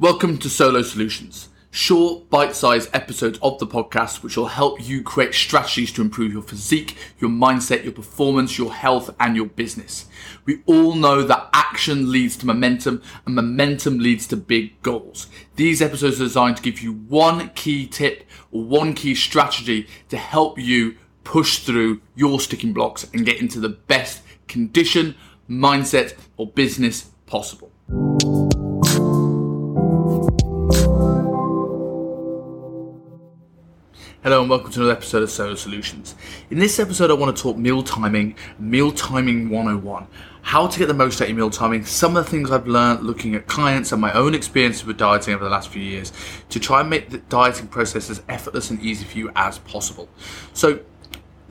Welcome to Solo Solutions, short, bite sized episodes of the podcast which will help you create strategies to improve your physique, your mindset, your performance, your health, and your business. We all know that action leads to momentum, and momentum leads to big goals. These episodes are designed to give you one key tip or one key strategy to help you push through your sticking blocks and get into the best condition, mindset, or business possible. Hello and welcome to another episode of Solo Solutions. In this episode, I want to talk meal timing, meal timing 101. How to get the most out of meal timing, some of the things I've learned looking at clients and my own experiences with dieting over the last few years to try and make the dieting process as effortless and easy for you as possible. So,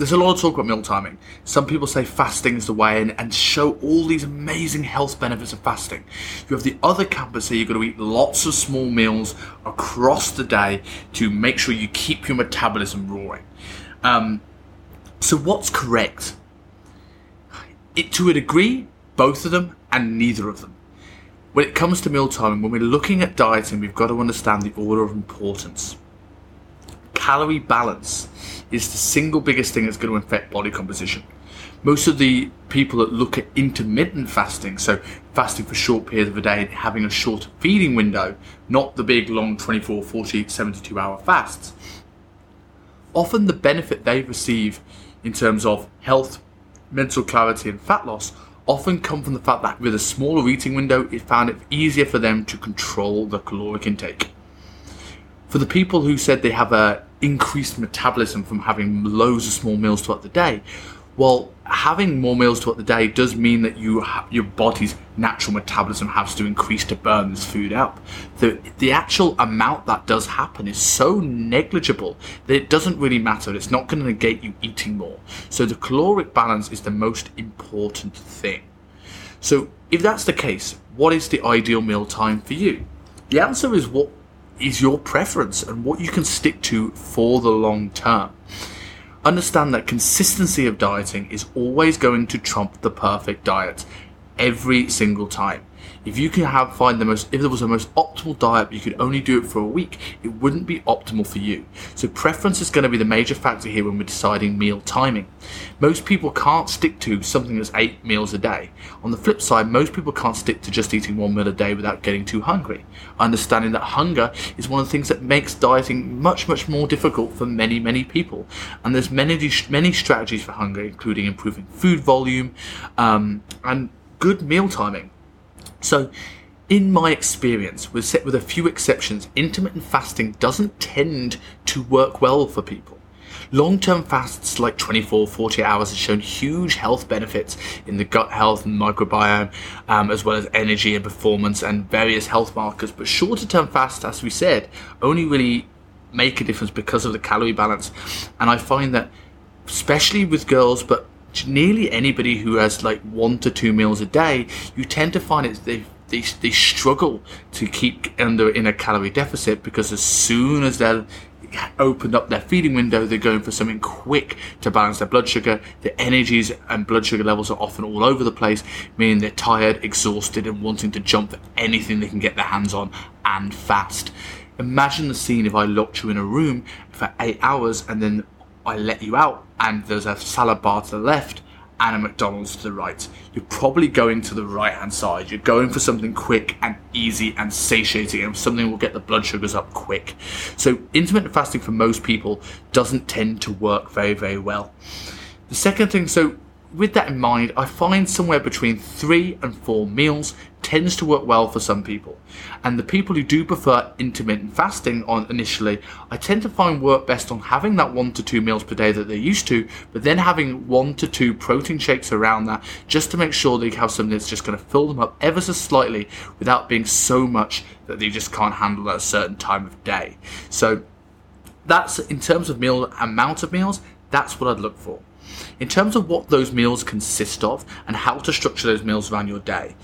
there's a lot of talk about meal timing. Some people say fasting is the way and, and show all these amazing health benefits of fasting. You have the other camp that say you've got to eat lots of small meals across the day to make sure you keep your metabolism roaring. Um, so, what's correct? It, to a degree, both of them and neither of them. When it comes to meal timing, when we're looking at dieting, we've got to understand the order of importance. Calorie balance is the single biggest thing that's going to affect body composition. Most of the people that look at intermittent fasting, so fasting for short periods of a day, having a short feeding window, not the big long 24, 40, 72 hour fasts, often the benefit they receive in terms of health, mental clarity, and fat loss often come from the fact that with a smaller eating window, it found it easier for them to control the caloric intake. For the people who said they have a increased metabolism from having loads of small meals throughout the day. Well, having more meals throughout the day does mean that you ha- your body's natural metabolism has to increase to burn this food up. The the actual amount that does happen is so negligible that it doesn't really matter. It's not going to negate you eating more. So the caloric balance is the most important thing. So if that's the case, what is the ideal meal time for you? The answer is what is your preference and what you can stick to for the long term. Understand that consistency of dieting is always going to trump the perfect diet every single time. If you can have find the most, if there was a most optimal diet, but you could only do it for a week, it wouldn't be optimal for you. So preference is going to be the major factor here when we're deciding meal timing. Most people can't stick to something that's eight meals a day. On the flip side, most people can't stick to just eating one meal a day without getting too hungry. Understanding that hunger is one of the things that makes dieting much, much more difficult for many, many people. And there's many, many strategies for hunger, including improving food volume um, and good meal timing. So, in my experience, with with a few exceptions, intermittent fasting doesn't tend to work well for people. Long term fasts like 24, 40 hours have shown huge health benefits in the gut health and microbiome, um, as well as energy and performance and various health markers. But shorter term fasts, as we said, only really make a difference because of the calorie balance. And I find that, especially with girls, but nearly anybody who has like one to two meals a day, you tend to find it they they, they struggle to keep under in a calorie deficit because as soon as they're opened up their feeding window, they're going for something quick to balance their blood sugar. Their energies and blood sugar levels are often all over the place, meaning they're tired, exhausted, and wanting to jump for anything they can get their hands on and fast. Imagine the scene if I locked you in a room for eight hours and then I let you out and there's a salad bar to the left and a McDonald's to the right. You're probably going to the right hand side. You're going for something quick and easy and satiating and something will get the blood sugars up quick. So intermittent fasting for most people doesn't tend to work very, very well. The second thing, so with that in mind, I find somewhere between three and four meals tends to work well for some people. And the people who do prefer intermittent fasting on initially, I tend to find work best on having that one to two meals per day that they're used to, but then having one to two protein shakes around that just to make sure they have something that's just going to fill them up ever so slightly without being so much that they just can't handle at a certain time of day. So that's in terms of meal amount of meals, that's what I'd look for. In terms of what those meals consist of and how to structure those meals around your day,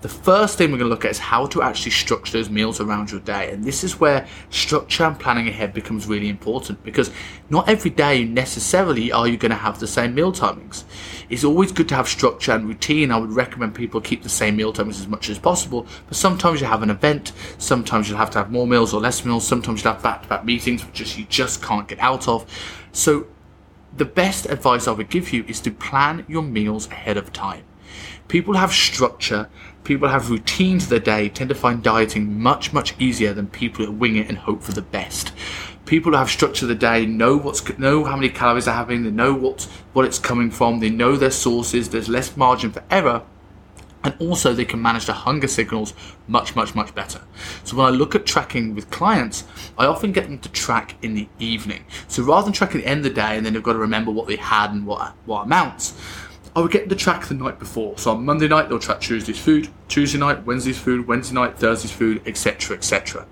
the first thing we're going to look at is how to actually structure those meals around your day. And this is where structure and planning ahead becomes really important because not every day necessarily are you going to have the same meal timings. It's always good to have structure and routine. I would recommend people keep the same meal timings as much as possible, but sometimes you have an event, sometimes you'll have to have more meals or less meals, sometimes you'll have back to back meetings which you just can't get out of. So, the best advice I would give you is to plan your meals ahead of time. People have structure people have routines of the day tend to find dieting much, much easier than people that wing it and hope for the best. People who have structure of the day know what's know how many calories they're having, they know what what it's coming from, they know their sources, there's less margin for error, and also they can manage the hunger signals much much much better so when i look at tracking with clients i often get them to track in the evening so rather than tracking the end of the day and then they've got to remember what they had and what what amounts I would get the track the night before. So on Monday night, they'll track Tuesday's food, Tuesday night, Wednesday's food, Wednesday night, Thursday's food, etc., etc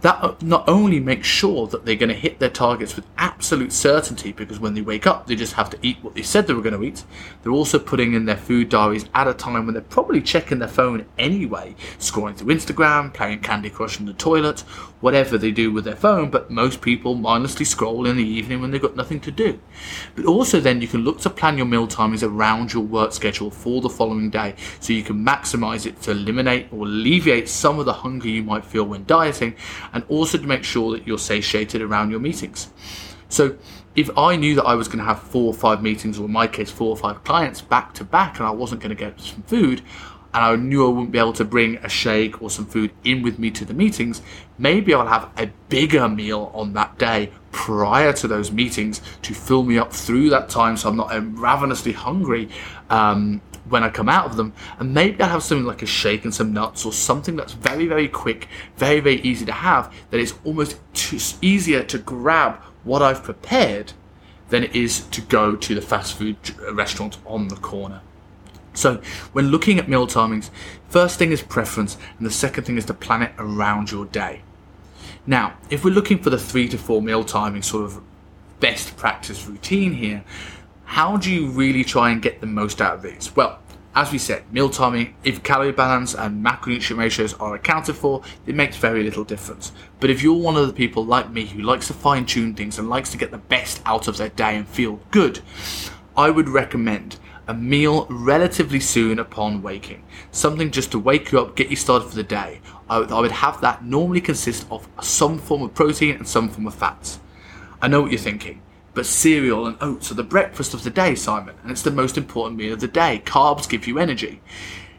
that uh, not only makes sure that they're going to hit their targets with absolute certainty because when they wake up they just have to eat what they said they were going to eat. They're also putting in their food diaries at a time when they're probably checking their phone anyway scrolling through instagram playing candy crush in the toilet whatever they do with their phone but most people mindlessly scroll in the evening when they've got nothing to do. But also then you can look to plan your meal timings around your work schedule for the following day so you can maximize it to eliminate or alleviate some of the hunger you might feel when dieting and also to make sure that you're satiated around your meetings. So if I knew that I was going to have four or five meetings, or in my case, four or five clients back to back, and I wasn't going to get some food, and I knew I wouldn't be able to bring a shake or some food in with me to the meetings, maybe I'll have a bigger meal on that day prior to those meetings to fill me up through that time so I'm not ravenously hungry um, when I come out of them, and maybe I'll have something like a shake and some nuts or something that's very, very quick, very, very easy to have, that is almost easier to grab what I've prepared than it is to go to the fast food uh, restaurant on the corner. So, when looking at meal timings, first thing is preference, and the second thing is to plan it around your day. Now, if we're looking for the three to four meal timing sort of best practice routine here, how do you really try and get the most out of these? Well, as we said, meal timing, if calorie balance and macronutrient ratios are accounted for, it makes very little difference. But if you're one of the people like me who likes to fine tune things and likes to get the best out of their day and feel good, I would recommend a meal relatively soon upon waking. Something just to wake you up, get you started for the day. I would, I would have that normally consist of some form of protein and some form of fats. I know what you're thinking but cereal and oats are the breakfast of the day, Simon, and it's the most important meal of the day. Carbs give you energy.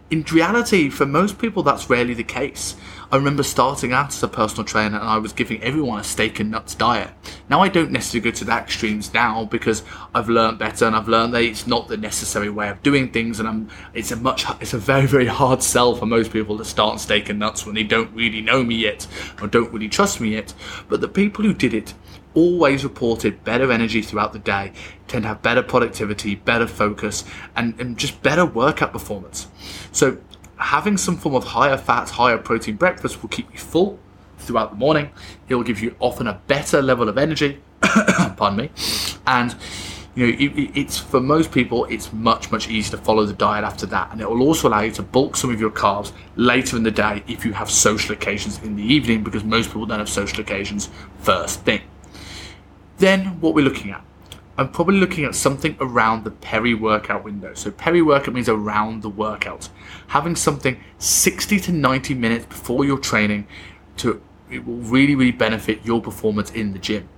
In reality, for most people, that's rarely the case. I remember starting out as a personal trainer and I was giving everyone a steak and nuts diet. Now, I don't necessarily go to the extremes now because I've learned better and I've learned that it's not the necessary way of doing things, and I'm, it's a much, it's a very, very hard sell for most people to start on steak and nuts when they don't really know me yet or don't really trust me yet. But the people who did it always reported better energy throughout the day, tend to have better productivity, better focus, and, and just better workout performance. So, having some form of higher fat, higher protein breakfast will keep you full throughout the morning. It will give you often a better level of energy. pardon me, and you know, it, it's for most people, it's much much easier to follow the diet after that, and it will also allow you to bulk some of your carbs later in the day if you have social occasions in the evening, because most people don't have social occasions first thing. Then what we're looking at, I'm probably looking at something around the peri workout window. So peri workout means around the workout. Having something 60 to 90 minutes before your training to it will really really benefit your performance in the gym.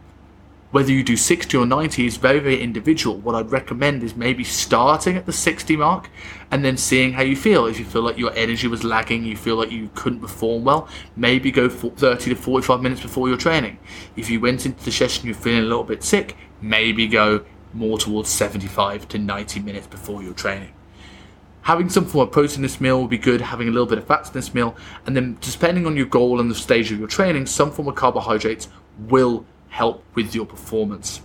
Whether you do 60 or 90 is very, very individual. What I'd recommend is maybe starting at the 60 mark and then seeing how you feel. If you feel like your energy was lagging, you feel like you couldn't perform well, maybe go 30 to 45 minutes before your training. If you went into the session you're feeling a little bit sick, maybe go more towards 75 to 90 minutes before your training having some form of protein in this meal will be good, having a little bit of fats in this meal, and then depending on your goal and the stage of your training, some form of carbohydrates will help with your performance.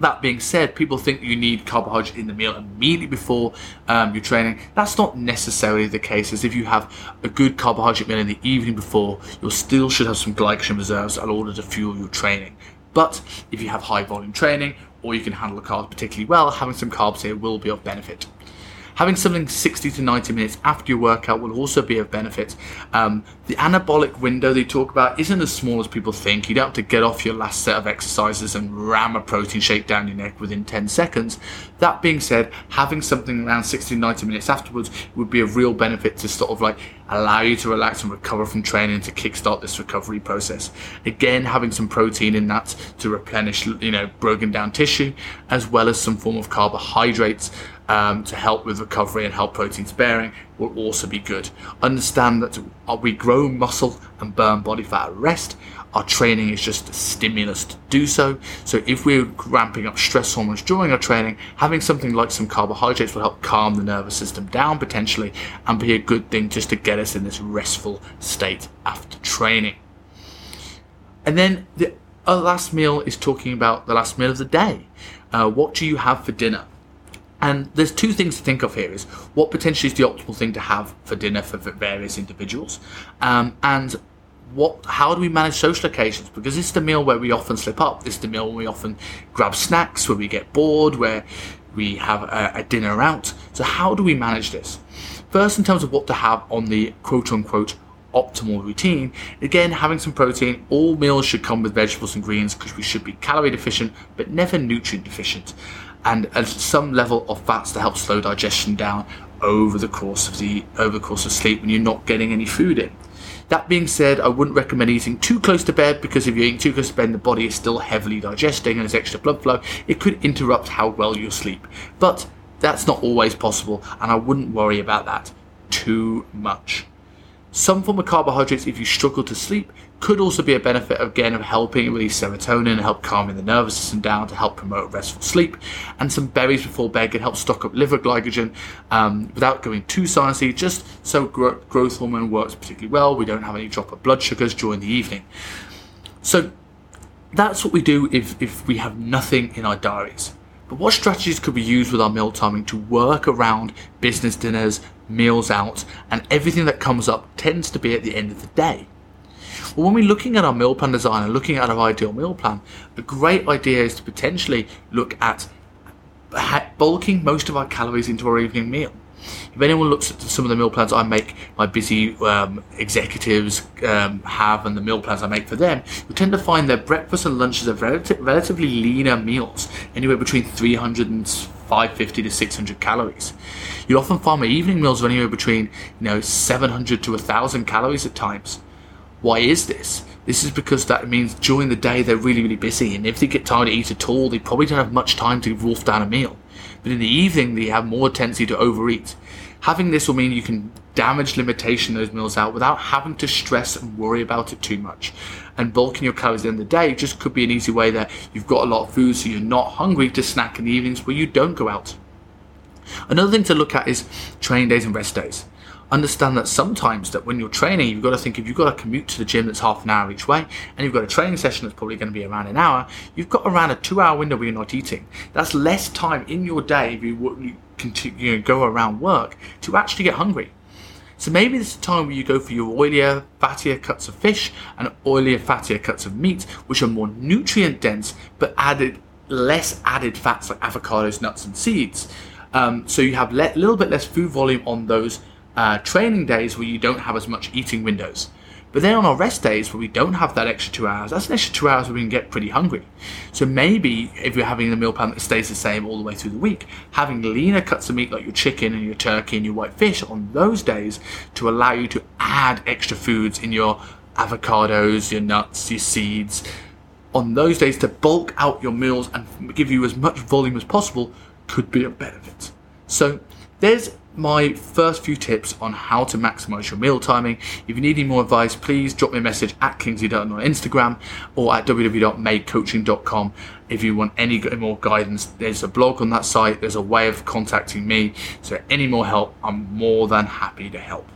That being said, people think you need carbohydrate in the meal immediately before um, your training. That's not necessarily the case, as if you have a good carbohydrate meal in the evening before, you still should have some glycogen reserves in order to fuel your training. But if you have high volume training, or you can handle the carbs particularly well, having some carbs here will be of benefit. Having something 60 to 90 minutes after your workout will also be of benefit. Um, the anabolic window they talk about isn't as small as people think. You don't have to get off your last set of exercises and ram a protein shake down your neck within 10 seconds. That being said, having something around 60 to 90 minutes afterwards would be a real benefit to sort of like allow you to relax and recover from training to kickstart this recovery process. Again, having some protein in that to replenish, you know, broken down tissue, as well as some form of carbohydrates um, to help with recovery and help protein sparing will also be good. Understand that we grow muscle and burn body fat at rest. Our training is just a stimulus to do so. So if we're ramping up stress hormones during our training, having something like some carbohydrates will help calm the nervous system down potentially and be a good thing just to get us in this restful state after training. And then the last meal is talking about the last meal of the day. Uh, what do you have for dinner? And there's two things to think of here: is what potentially is the optimal thing to have for dinner for various individuals, um, and what how do we manage social occasions? Because it's the meal where we often slip up. It's the meal where we often grab snacks, where we get bored, where we have a, a dinner out. So how do we manage this? First, in terms of what to have on the quote unquote optimal routine. Again, having some protein, all meals should come with vegetables and greens because we should be calorie deficient but never nutrient deficient and some level of fats to help slow digestion down over the course of the over the course of sleep when you're not getting any food in. That being said, I wouldn't recommend eating too close to bed because if you're eating too close to bed, the body is still heavily digesting and there's extra blood flow. It could interrupt how well you sleep. But that's not always possible, and I wouldn't worry about that too much. Some form of carbohydrates, if you struggle to sleep, could also be a benefit again of helping release serotonin help calming the nervous system down to help promote restful sleep. And some berries before bed can help stock up liver glycogen um, without going too sciencey, just so gro- growth hormone works particularly well. We don't have any drop of blood sugars during the evening. So that's what we do if, if we have nothing in our diaries. But what strategies could we use with our meal timing to work around business dinners, meals out, and everything that comes up tends to be at the end of the day? Well, when we're looking at our meal plan design and looking at our ideal meal plan, a great idea is to potentially look at bulking most of our calories into our evening meal. If anyone looks at some of the meal plans I make, my busy um, executives um, have, and the meal plans I make for them, you tend to find their breakfast and lunches are relative, relatively leaner meals, anywhere between 300 and 550 to 600 calories. You often find my evening meals are anywhere between you know 700 to 1,000 calories at times. Why is this? This is because that means during the day they're really, really busy, and if they get time to eat at all, they probably don't have much time to wolf down a meal. But in the evening, they have more tendency to overeat. Having this will mean you can damage limitation those meals out without having to stress and worry about it too much. And bulking your calories in the day just could be an easy way that you've got a lot of food so you're not hungry to snack in the evenings where you don't go out. Another thing to look at is training days and rest days understand that sometimes that when you're training, you've got to think if you've got to commute to the gym that's half an hour each way, and you've got a training session that's probably going to be around an hour, you've got around a two-hour window where you're not eating. That's less time in your day if you, continue you know, go around work to actually get hungry. So maybe this is a time where you go for your oilier, fattier cuts of fish and oilier, fattier cuts of meat, which are more nutrient dense but added less added fats like avocados, nuts, and seeds. Um, so you have a le- little bit less food volume on those uh, training days where you don't have as much eating windows. But then on our rest days where we don't have that extra two hours, that's an extra two hours where we can get pretty hungry. So maybe if you're having a meal plan that stays the same all the way through the week, having leaner cuts of meat like your chicken and your turkey and your white fish on those days to allow you to add extra foods in your avocados, your nuts, your seeds, on those days to bulk out your meals and give you as much volume as possible could be a benefit. So there's my first few tips on how to maximize your meal timing. If you need any more advice, please drop me a message at Kingsley Dutton on Instagram or at www.madecoaching.com. If you want any more guidance, there's a blog on that site, there's a way of contacting me. So, any more help, I'm more than happy to help.